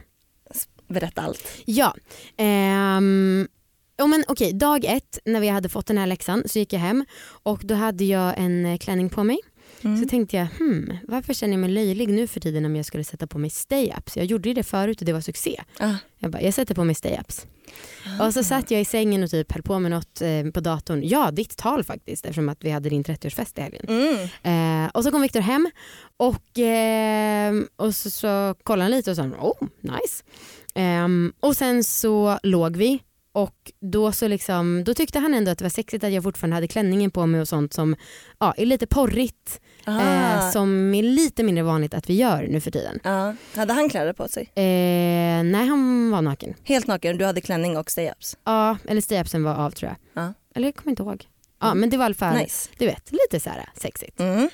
Berätta allt. Ja. Ehm, ja, men okej, dag ett när vi hade fått den här läxan så gick jag hem och då hade jag en eh, klänning på mig. Mm. Så tänkte jag, hmm, varför känner jag mig löjlig nu för tiden om jag skulle sätta på mig stay-ups? Jag gjorde ju det förut och det var succé. Ah. Jag bara, jag sätter på mig stay-ups. Och så satt jag i sängen och typ höll på med något eh, på datorn. Ja, ditt tal faktiskt eftersom att vi hade din 30-årsfest i helgen. Mm. Eh, och så kom Viktor hem och, eh, och så, så kollade han lite och sa oh nice. Ehm, och sen så låg vi och då, så liksom, då tyckte han ändå att det var sexigt att jag fortfarande hade klänningen på mig och sånt som ja, är lite porrigt. Ah. Eh, som är lite mindre vanligt att vi gör nu för tiden. ja. Hade han kläder på sig? Eh, nej han var naken. Helt naken, du hade klänning och stay-ups? Ja, eller stay-upsen var av tror jag. Ja. Eller jag kommer inte ihåg. Ja men det var i alla fall, Nice. du vet, lite så här sexigt. Mm.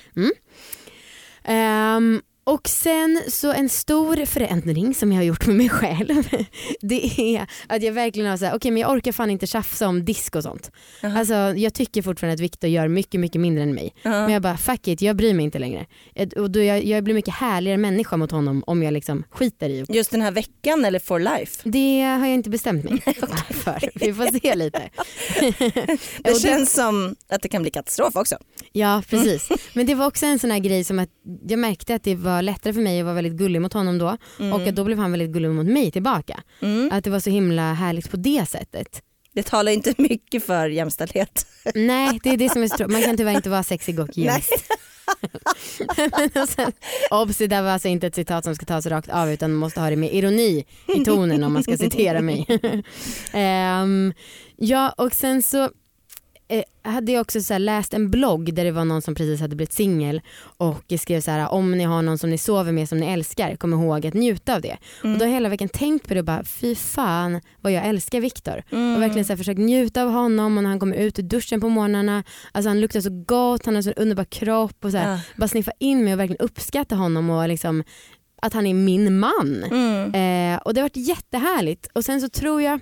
Ehm, och sen så en stor förändring som jag har gjort med mig själv det är att jag verkligen har såhär, okej men jag orkar fan inte tjafsa om disk och sånt. Jaha. Alltså jag tycker fortfarande att Viktor gör mycket mycket mindre än mig. Ja. Men jag bara fuck it, jag bryr mig inte längre. Och då jag, jag blir mycket härligare människa mot honom om jag liksom skiter i Just den här veckan eller for life? det har jag inte bestämt mig för. Vi får se lite. Det känns som att det kan bli katastrof också. Ja precis. Men det var också en sån här grej som att jag märkte att det var lättare för mig att vara väldigt gullig mot honom då och att då blev han väldigt gullig mot mig tillbaka. Mm. Att det var så himla härligt på det sättet. Det talar inte mycket för jämställdhet. Nej det är det som är så. Man kan tyvärr inte vara sexig och jämst. Och obs, det där var alltså inte ett citat som ska tas rakt av utan man måste ha det med ironi i tonen om man ska citera mig. Ehm, ja och sen så hade jag också läst en blogg där det var någon som precis hade blivit singel och skrev så här om ni har någon som ni sover med som ni älskar kom ihåg att njuta av det. Och då har jag hela veckan tänkt på det och bara fy fan vad jag älskar Viktor. Mm. Och verkligen så här, försökt njuta av honom och när han kommer ut ur duschen på morgnarna. Alltså han luktar så gott, han har så underbar kropp och så här, Ja. bara sniffa in mig och verkligen uppskatta honom och liksom att han är min man. Mm. Eh, och det har varit jättehärligt. Och sen så tror jag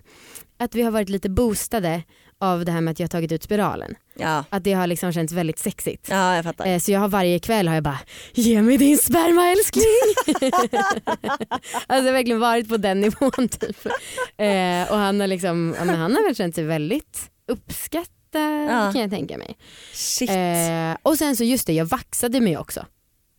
att vi har varit lite boostade av det här med att jag har tagit ut spiralen. Ja. Att det har liksom känts väldigt sexigt. ja, jag fattar. Eh, Så jag har varje kväll har jag bara, ge mig din sperma älskling. alltså jag har verkligen varit på den nivån typ. Eh, och han har liksom, ja, men han har väl känt sig väldigt uppskattad Ja. kan jag tänka mig. Shit. Eh, och sen så just det, jag vaxade mig också.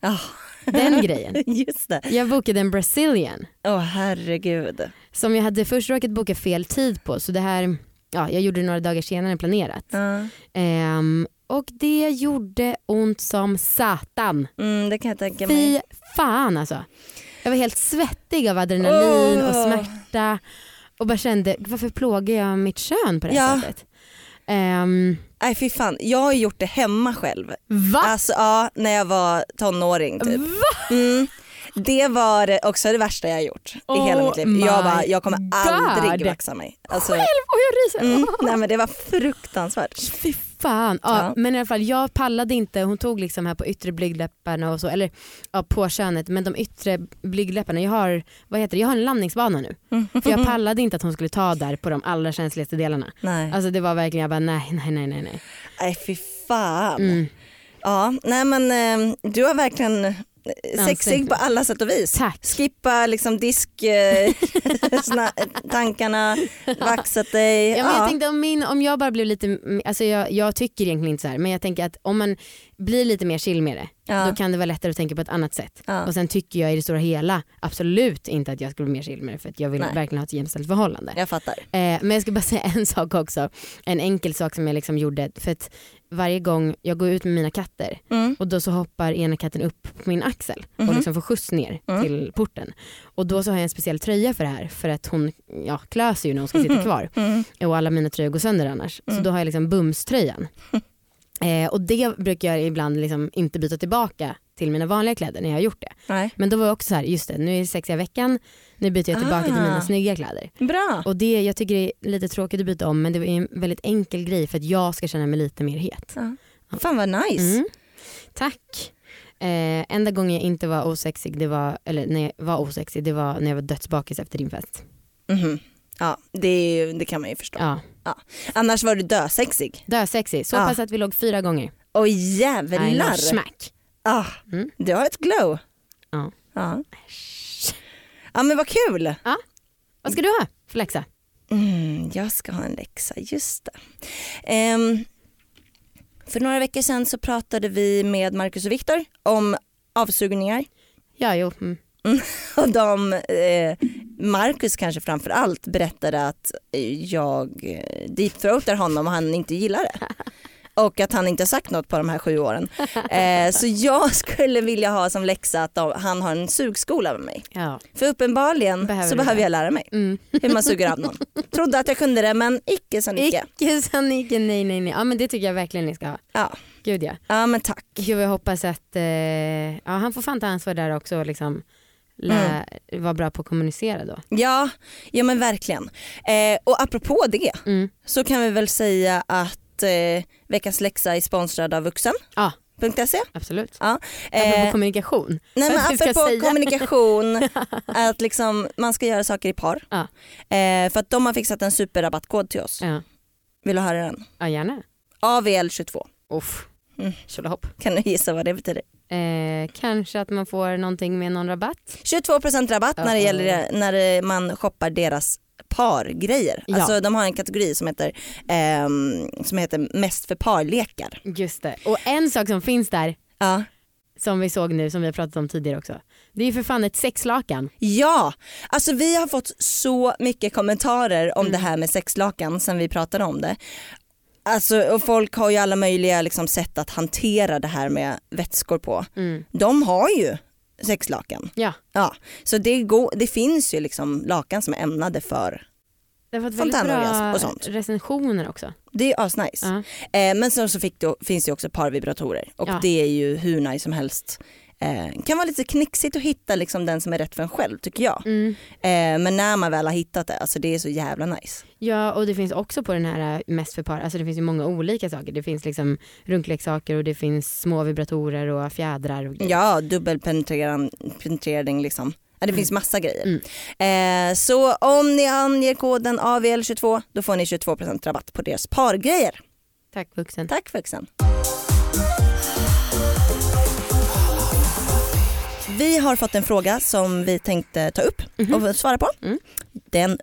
Ja. Den grejen. Just det. Jag bokade en brazilian Åh herregud. som jag hade först råkat boka fel tid på så det här, ja jag gjorde det några dagar senare än planerat. Ja. Ehm, och det gjorde ont som satan. Mm, det kan jag tänka mig. Fy fan alltså. Jag var helt svettig av adrenalin och Åh. smärta och bara kände varför plågar jag mitt kön på det Ja. sättet. Ehm, Nej fy fan, jag har gjort det hemma själv. va? Alltså ja, när jag var tonåring typ. Mm. Det var också det värsta jag gjort i Oh hela mitt liv. Jag, bara, jag kommer God. aldrig vaxa mig. Alltså, Själv och jag ryser. mm, nej men det var fruktansvärt. Fy fan. Ja, Ja. Men i alla fall jag pallade inte, hon tog liksom här på yttre blygdläpparna och så, eller ja, på könet men de yttre blygdläpparna, jag har, vad heter det, jag har en landningsbana nu. För jag pallade inte att hon skulle ta där på de allra känsligaste delarna. Nej, Alltså det var verkligen, jag bara nej, nej, nej, nej. nej. fy fan. Mm. Ja, nej men eh, du har verkligen sexig på alla sätt och vis. Tack. Skippa liksom disk, eh, tankarna, vaxat dig. Ja, men jag Ja. tänkte om, min, om jag bara blev lite, alltså jag, jag tycker egentligen inte så här men jag tänker att om man blir lite mer chill med det Ja. då kan det vara lättare att tänka på ett annat sätt. Ja. Och sen tycker jag i det stora hela absolut inte att jag skulle bli mer chill med det för att jag vill Nej. verkligen ha ett jämställt förhållande. Jag fattar. Eh, men jag ska bara säga en sak också. En enkel sak som jag liksom gjorde. För att varje gång jag går ut med mina katter Mm. och då så hoppar ena katten upp på min axel och Mhm. liksom får skjuts ner Mm. till porten. Och då så har jag en speciell tröja för det här för att hon ja, klöser ju när hon ska sitta kvar. Mm. Och alla mina tröjor går sönder annars. Så Mm. då har jag liksom bumströjan. Eh, och det brukar jag ibland liksom inte byta tillbaka till mina vanliga kläder när jag har gjort det. Nej. Men då var jag också så här, just det nu är det sexiga veckan, nu byter jag tillbaka till Ah. mina snygga kläder. Bra. Och det, jag tycker det är lite tråkigt att byta om men det är en väldigt enkel grej för att jag ska känna mig lite mer het. Fan vad nice. Mm. Tack. Eh, enda gången jag inte var osexig, det var, eller när jag var osexig, det var när jag var dödsbakis efter din fest. Mhm. Ja, det, det kan man ju förstå. Ja. Annars var du dösexig. Dösexig, så Ja. pass att vi låg fyra gånger. Oj I jävlar. know, smack. Ah, Mm. Du har ett glow. Ja. Ja. ja men vad kul. Vad ska du ha för läxa? Mm, jag ska ha en läxa, just det. Ehm, för några veckor sedan så pratade vi med Marcus och Viktor om avsugningar. Ja, jo. Mm. Och de, eh, Marcus kanske framför allt berättade att eh, jag eh, deepthroatar honom och han inte gillar det. och att han inte har sagt något på de här sju åren. Eh, så jag skulle vilja ha som läxa att de, han har en sugskola med mig. Ja. För uppenbarligen Behöver så behöver det? jag lära mig Mm. hur man suger av någon. Trodde att jag kunde det men icke sa Nicke. Icke sa Nicke, nej nej nej. Ja men det tycker jag verkligen ni ska ha. Ja. Gud ja. ja men tack. Gud jag hoppas att, eh, ja han får fan ta ansvar där också och liksom lä- vara bra på att kommunicera då. Ja, ja men verkligen. Eh, och apropå det Mm. så kan vi väl säga att eh, veckans läxa är sponsrad av vuxen.se. Ja. Absolut. Ja. Eh, kommunikation. nej men apropå säga. kommunikation, att liksom, man ska göra saker i par. Ja. Eh, för att de har fixat en superrabattkod till oss. Ja. Vill du höra den? ja gärna. AVL22. Uff. Mm. Tjolahopp. Kan du gissa vad det betyder? Eh, kanske att man får någonting med någon rabatt. 22% rabatt när, det gäller, när man shoppar deras pargrejer. Ja. Alltså de har en kategori som heter, ehm, som heter mest för parlekar. Just det. Och en sak som finns där Ja. som vi såg nu som vi har pratat om tidigare också. Det är ju för fan ett sexlakan. Ja, alltså vi har fått så mycket kommentarer om det här med sexlakan sen vi pratade om det. Alltså, och folk har ju alla möjliga liksom, sätt att hantera det här med vätskor på. Mm. De har ju sexlakan. Ja. Ja, så det, går, det finns ju liksom lakan som är ämnade för, Det har fått väldigt bra och sånt. recensioner också. det är asnice. Ja. Eh, men sen så fick det, finns det också parvibratorer och Ja. det är ju hur nice som helst. Eh, kan vara lite knixigt att hitta liksom den som är rätt för en själv tycker jag. Mm. Eh, men när man väl har hittat det, alltså det är så jävla nice. Ja och det finns också på den här äh, mest för par, alltså det finns ju många olika saker. Det finns liksom runkleksaker och det finns små vibratorer och fjädrar och grejer. Ja, dubbelpenetrering liksom. Ja, det finns massa grejer. Mm. Eh, så om ni anger koden AVL22 då får ni 22% rabatt på deras pargrejer. Tack vuxen. Tack vuxen. Vi har fått en fråga som vi tänkte ta upp och svara på. Mm. Den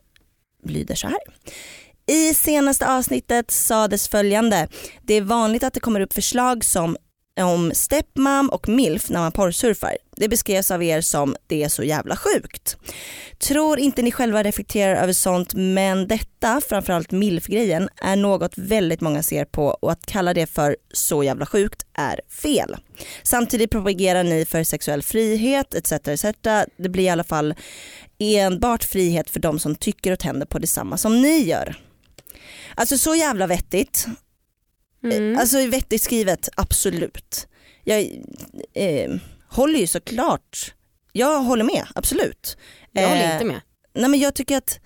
lyder så här. I senaste avsnittet sades följande. Det är vanligt att det kommer upp förslag som om stepmom och milf när man porrsurfar. Det beskrevs av er som det är så jävla sjukt. Tror inte ni själva reflekterar över sånt men detta, framförallt milf-grejen, är något väldigt många ser på och att kalla det för så jävla sjukt är fel. Samtidigt propagerar ni för sexuell frihet etc. etc. Det blir i alla fall enbart frihet för de som tycker och tänder på detsamma som ni gör. Alltså så jävla vettigt. Mm. Alltså vettigt skrivet, absolut. Jag eh, håller ju såklart, jag håller med, absolut. jag håller Eh, inte med. Nej men jag tycker att,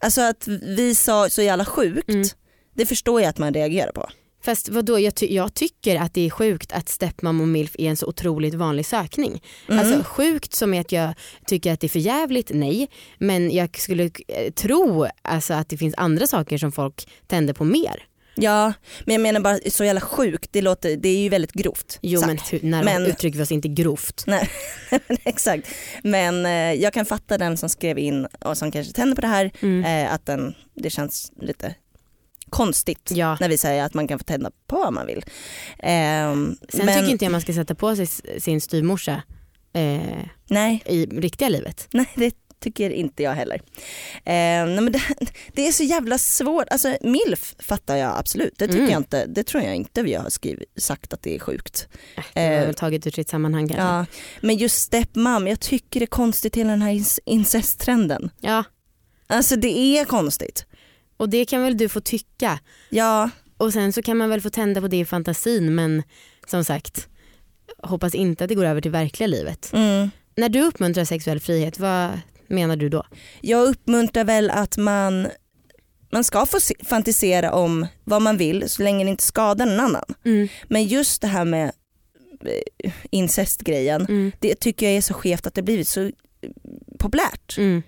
alltså att vi sa så jävla sjukt, Mm. det förstår jag att man reagerar på. Fast vadå, jag, ty- jag tycker att det är sjukt att stepmom och milf är en så otroligt vanlig sökning. Mm. Alltså sjukt som är att jag tycker att det är för jävligt, nej. Men jag skulle eh, tro alltså, att det finns andra saker som folk tänder på mer. Ja, men jag menar bara så jävla sjukt, det, låter, det är ju väldigt grovt Jo sagt. men när Men- uttrycker vi oss inte grovt. Nej, exakt. Men eh, jag kan fatta den som skrev in och som kanske tänder på det här, Mm. eh, att den, det känns lite konstigt Ja. när vi säger att man kan få tända på vad man vill. Ehm, Sen men, tycker inte jag man ska sätta på sig sin styvmorsa eh, Nej, i riktiga livet. nej, det tycker inte jag heller. Nej, men det, det är så jävla svårt, alltså milf fattar jag absolut, det tycker Mm. jag inte, det tror jag inte vi har skrivit, sagt att det är sjukt. Det har Eh, väl tagit ur sitt sammanhang kanske. Ja, men just stepmom, jag tycker det är konstigt hela den här incesttrenden. ja. Alltså det är konstigt. Och det kan väl du få tycka. Ja, Och sen så kan man väl få tända på det i fantasin men som sagt hoppas inte att det går över till verkliga livet. mm. När du uppmuntrar sexuell frihet, vad menar du då? jag uppmuntrar väl att man, man ska få se, fantisera om vad man vill så länge det inte skadar någon annan. Men just det här med eh, incestgrejen, Mm. det tycker jag är så skevt att det blivit så eh, populärt. Mm.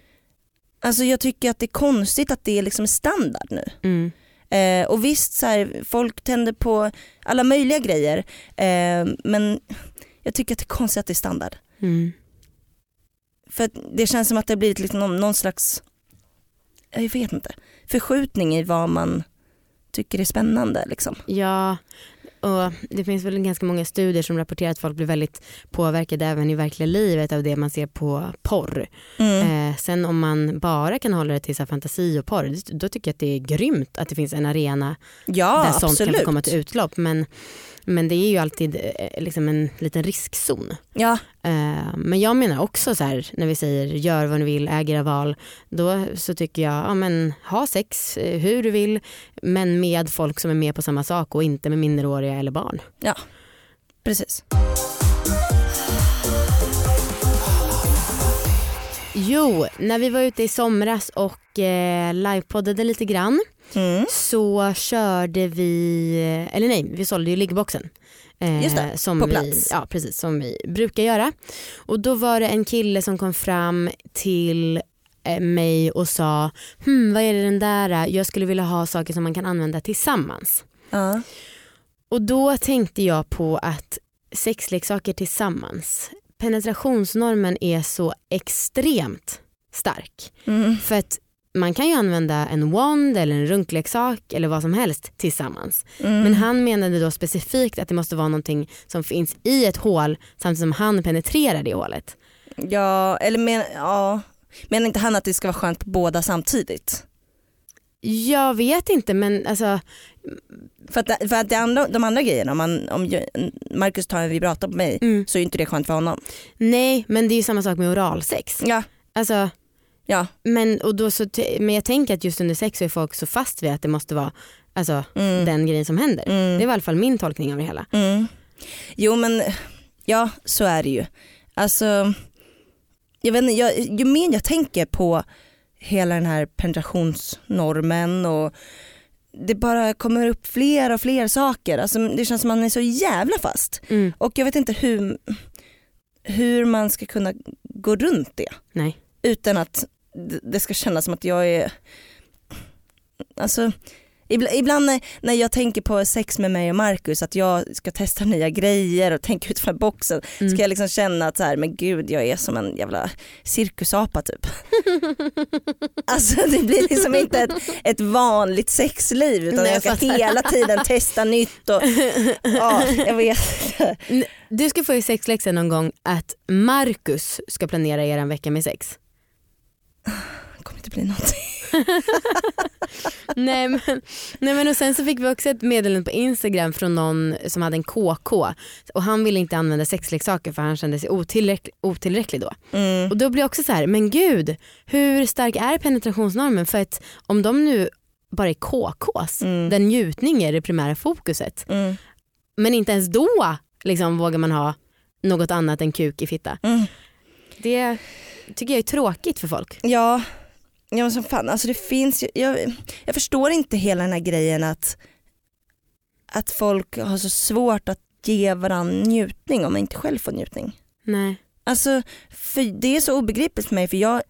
Alltså jag tycker att det är konstigt att det är liksom standard nu. Mm. Eh, och visst, så här, folk tänder på alla möjliga grejer eh, men jag tycker att det är konstigt att det är standard. Mm. För det känns som att det har blivit liksom någon, slags, jag vet inte, förskjutning i vad man tycker är spännande. Liksom. Ja, och det finns väl ganska många studier som rapporterar att folk blir väldigt påverkade även i verkliga livet av det man ser på porr. Mm. Eh, sen om man bara kan hålla det till så fantasi och porr, då tycker jag att det är grymt att det finns en arena Ja där sånt kan absolut. få komma till utlopp. Men, men det är ju alltid eh, liksom en liten riskzon. Ja, Eh, Men jag menar också så här när vi säger gör vad ni vill, äg era val. Då så tycker jag, ja men ha sex eh, hur du vill men med folk som är med på samma sak och inte med minderåriga eller barn. precis. Jo, när vi var ute i somras och eh, livepoddade lite grann Mm. så körde vi, eller nej vi sålde ju liggboxen. Eh, Just det, som på vi, plats. Ja precis som vi brukar göra. Och då var det en kille som kom fram till eh, mig och sa hmm, vad är det den där, jag skulle vilja ha saker som man kan använda tillsammans. Ja. Och då tänkte jag på att sexleksaker tillsammans, penetrationsnormen är så extremt stark. Mm. För att man kan ju använda en wand eller en runkleksak eller vad som helst tillsammans. Mm. Men han menade då specifikt att det måste vara någonting som finns i ett hål samtidigt som han penetrerar det hålet. Ja, eller men, ja. menar inte han att det ska vara skönt på båda samtidigt? Jag vet inte men alltså För att, för att det andra, de andra grejerna, om, man, om Marcus tar en vibrator på mig mm, så är inte det skönt för honom. nej men det är ju samma sak med oralsex. Ja, Alltså, ja. men, och då så men jag tänker att just under sex så är folk så fast vid att det måste vara alltså, Mm. den grejen som händer. Mm. Det var i alla fall min tolkning av det hela. Mm. Jo men ja så är det ju. Alltså, jag vet inte, jag, ju mer jag tänker på hela den här penetrationsnormen och det bara kommer upp fler och fler saker. Alltså, det känns som man är så jävla fast. Mm. Och jag vet inte hur, hur man ska kunna gå runt det Nej. utan att det ska kännas som att jag är... Alltså, ibla- ibland när, jag tänker på sex med mig och Marcus, att jag ska testa nya grejer och tänka utanför boxen, Mm. ska jag liksom känna att så här, men gud jag är som en jävla cirkusapa typ. alltså det blir liksom inte ett, ett vanligt sexliv utan Nej, jag ska hela tiden testa nytt och ja, jag vet. Du ska få i sexläxa någon gång att Marcus ska planera er en vecka med sex. Det kommer inte bli någonting. nej, men, nej men och sen så fick vi också ett meddelande på Instagram från någon som hade en KK och han ville inte använda sexleksaker för han kände sig otillräcklig, otillräcklig då. Mm. Och då blir jag också så här, men gud hur stark är penetrationsnormen? För att om de nu bara är KKs, Mm. där njutning är det primära fokuset, Mm. men inte ens då liksom, vågar man ha något annat än kuk i fitta. Mm. Det tycker jag är tråkigt för folk. Ja, ja men som fan, alltså det finns ju, jag, jag förstår inte hela den här grejen att, att folk har så svårt att ge varandra njutning om man inte själv får njutning. Nej. Alltså för det är så obegripligt för mig för jag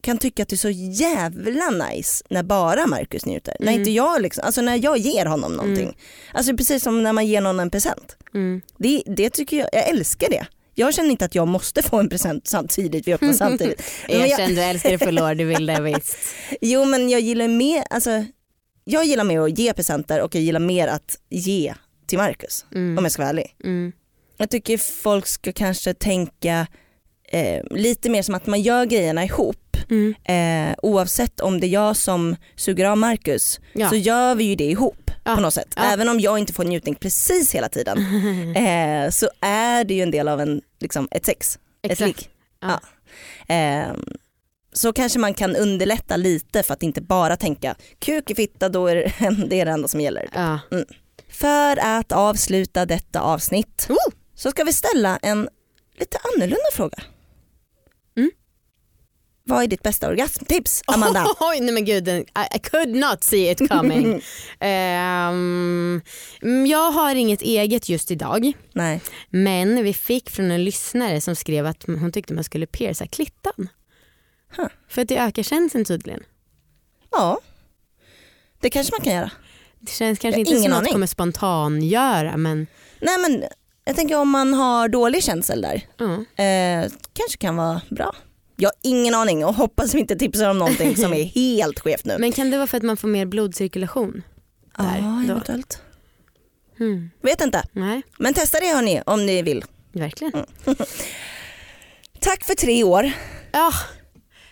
kan tycka att det är så jävla nice när bara Marcus njuter. När Mm. inte jag liksom, alltså när jag ger honom någonting. Mm. Alltså precis som när man ger någon en present. Mm. Det, det tycker jag, jag älskar det. Jag känner inte att jag måste få en present samtidigt, vi öppnar samtidigt. Erkänn, du älskar det förlor, du vill det visst. Jo men jag gillar mer, alltså jag gillar mer att ge presenter och jag gillar mer att ge till Marcus Mm. om jag ska vara ärlig. Mm. Jag tycker folk ska kanske tänka eh, lite mer som att man gör grejerna ihop. Mm. Eh, oavsett om det är jag som suger av Marcus Ja. så gör vi ju det ihop Ja. på något sätt. Ja. Även om jag inte får njutning precis hela tiden eh, så är det ju en del av en, liksom, ett sex. Ett Exakt. ligg. Ja. Eh, så kanske man kan underlätta lite för att inte bara tänka kuk i fitta, då är det, det är det enda som gäller. Ja. För att avsluta detta avsnitt Oh! så ska vi ställa en lite annorlunda fråga. Vad är ditt bästa orgasmtips Amanda? Oj, nej men gud, I, I could not see it coming. Mm, jag har inget eget just idag Nej. men vi fick från en lyssnare som skrev att hon tyckte man skulle pierca klittan. Huh. För att det ökar känseln tydligen. Ja, det kanske man kan göra. Det känns kanske inte som något kommer spontan göra men Nej men jag tänker om man har dålig känsel där, ja. eh, kanske kan vara bra. Jag har ingen aning och hoppas vi inte tipsar om någonting som är helt skevt nu. Men kan det vara för att man får mer blodcirkulation? där ja, eventuellt. Mm. Vet inte. Nej, Men testa det hörni om ni vill. verkligen. Tack för tre år. Ja,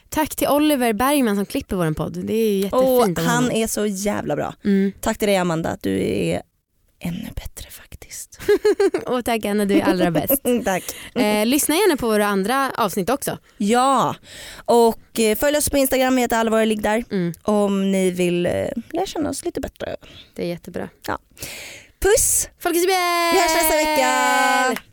tack till Oliver Bergman som klipper vår podd. Det är ju jättefint av han är så jävla bra. Mm. Tack till dig Amanda du är ännu bättre faktiskt. Och tack Anna, du är allra bäst. Tack. Eh, lyssna gärna på våra andra avsnitt också. Ja, och eh, följ oss på Instagram, vi heter Allvar ligg där. Mm. Om ni vill eh, lära känna oss lite bättre. Det är jättebra. Puss! Folkets Vi hörs nästa vecka!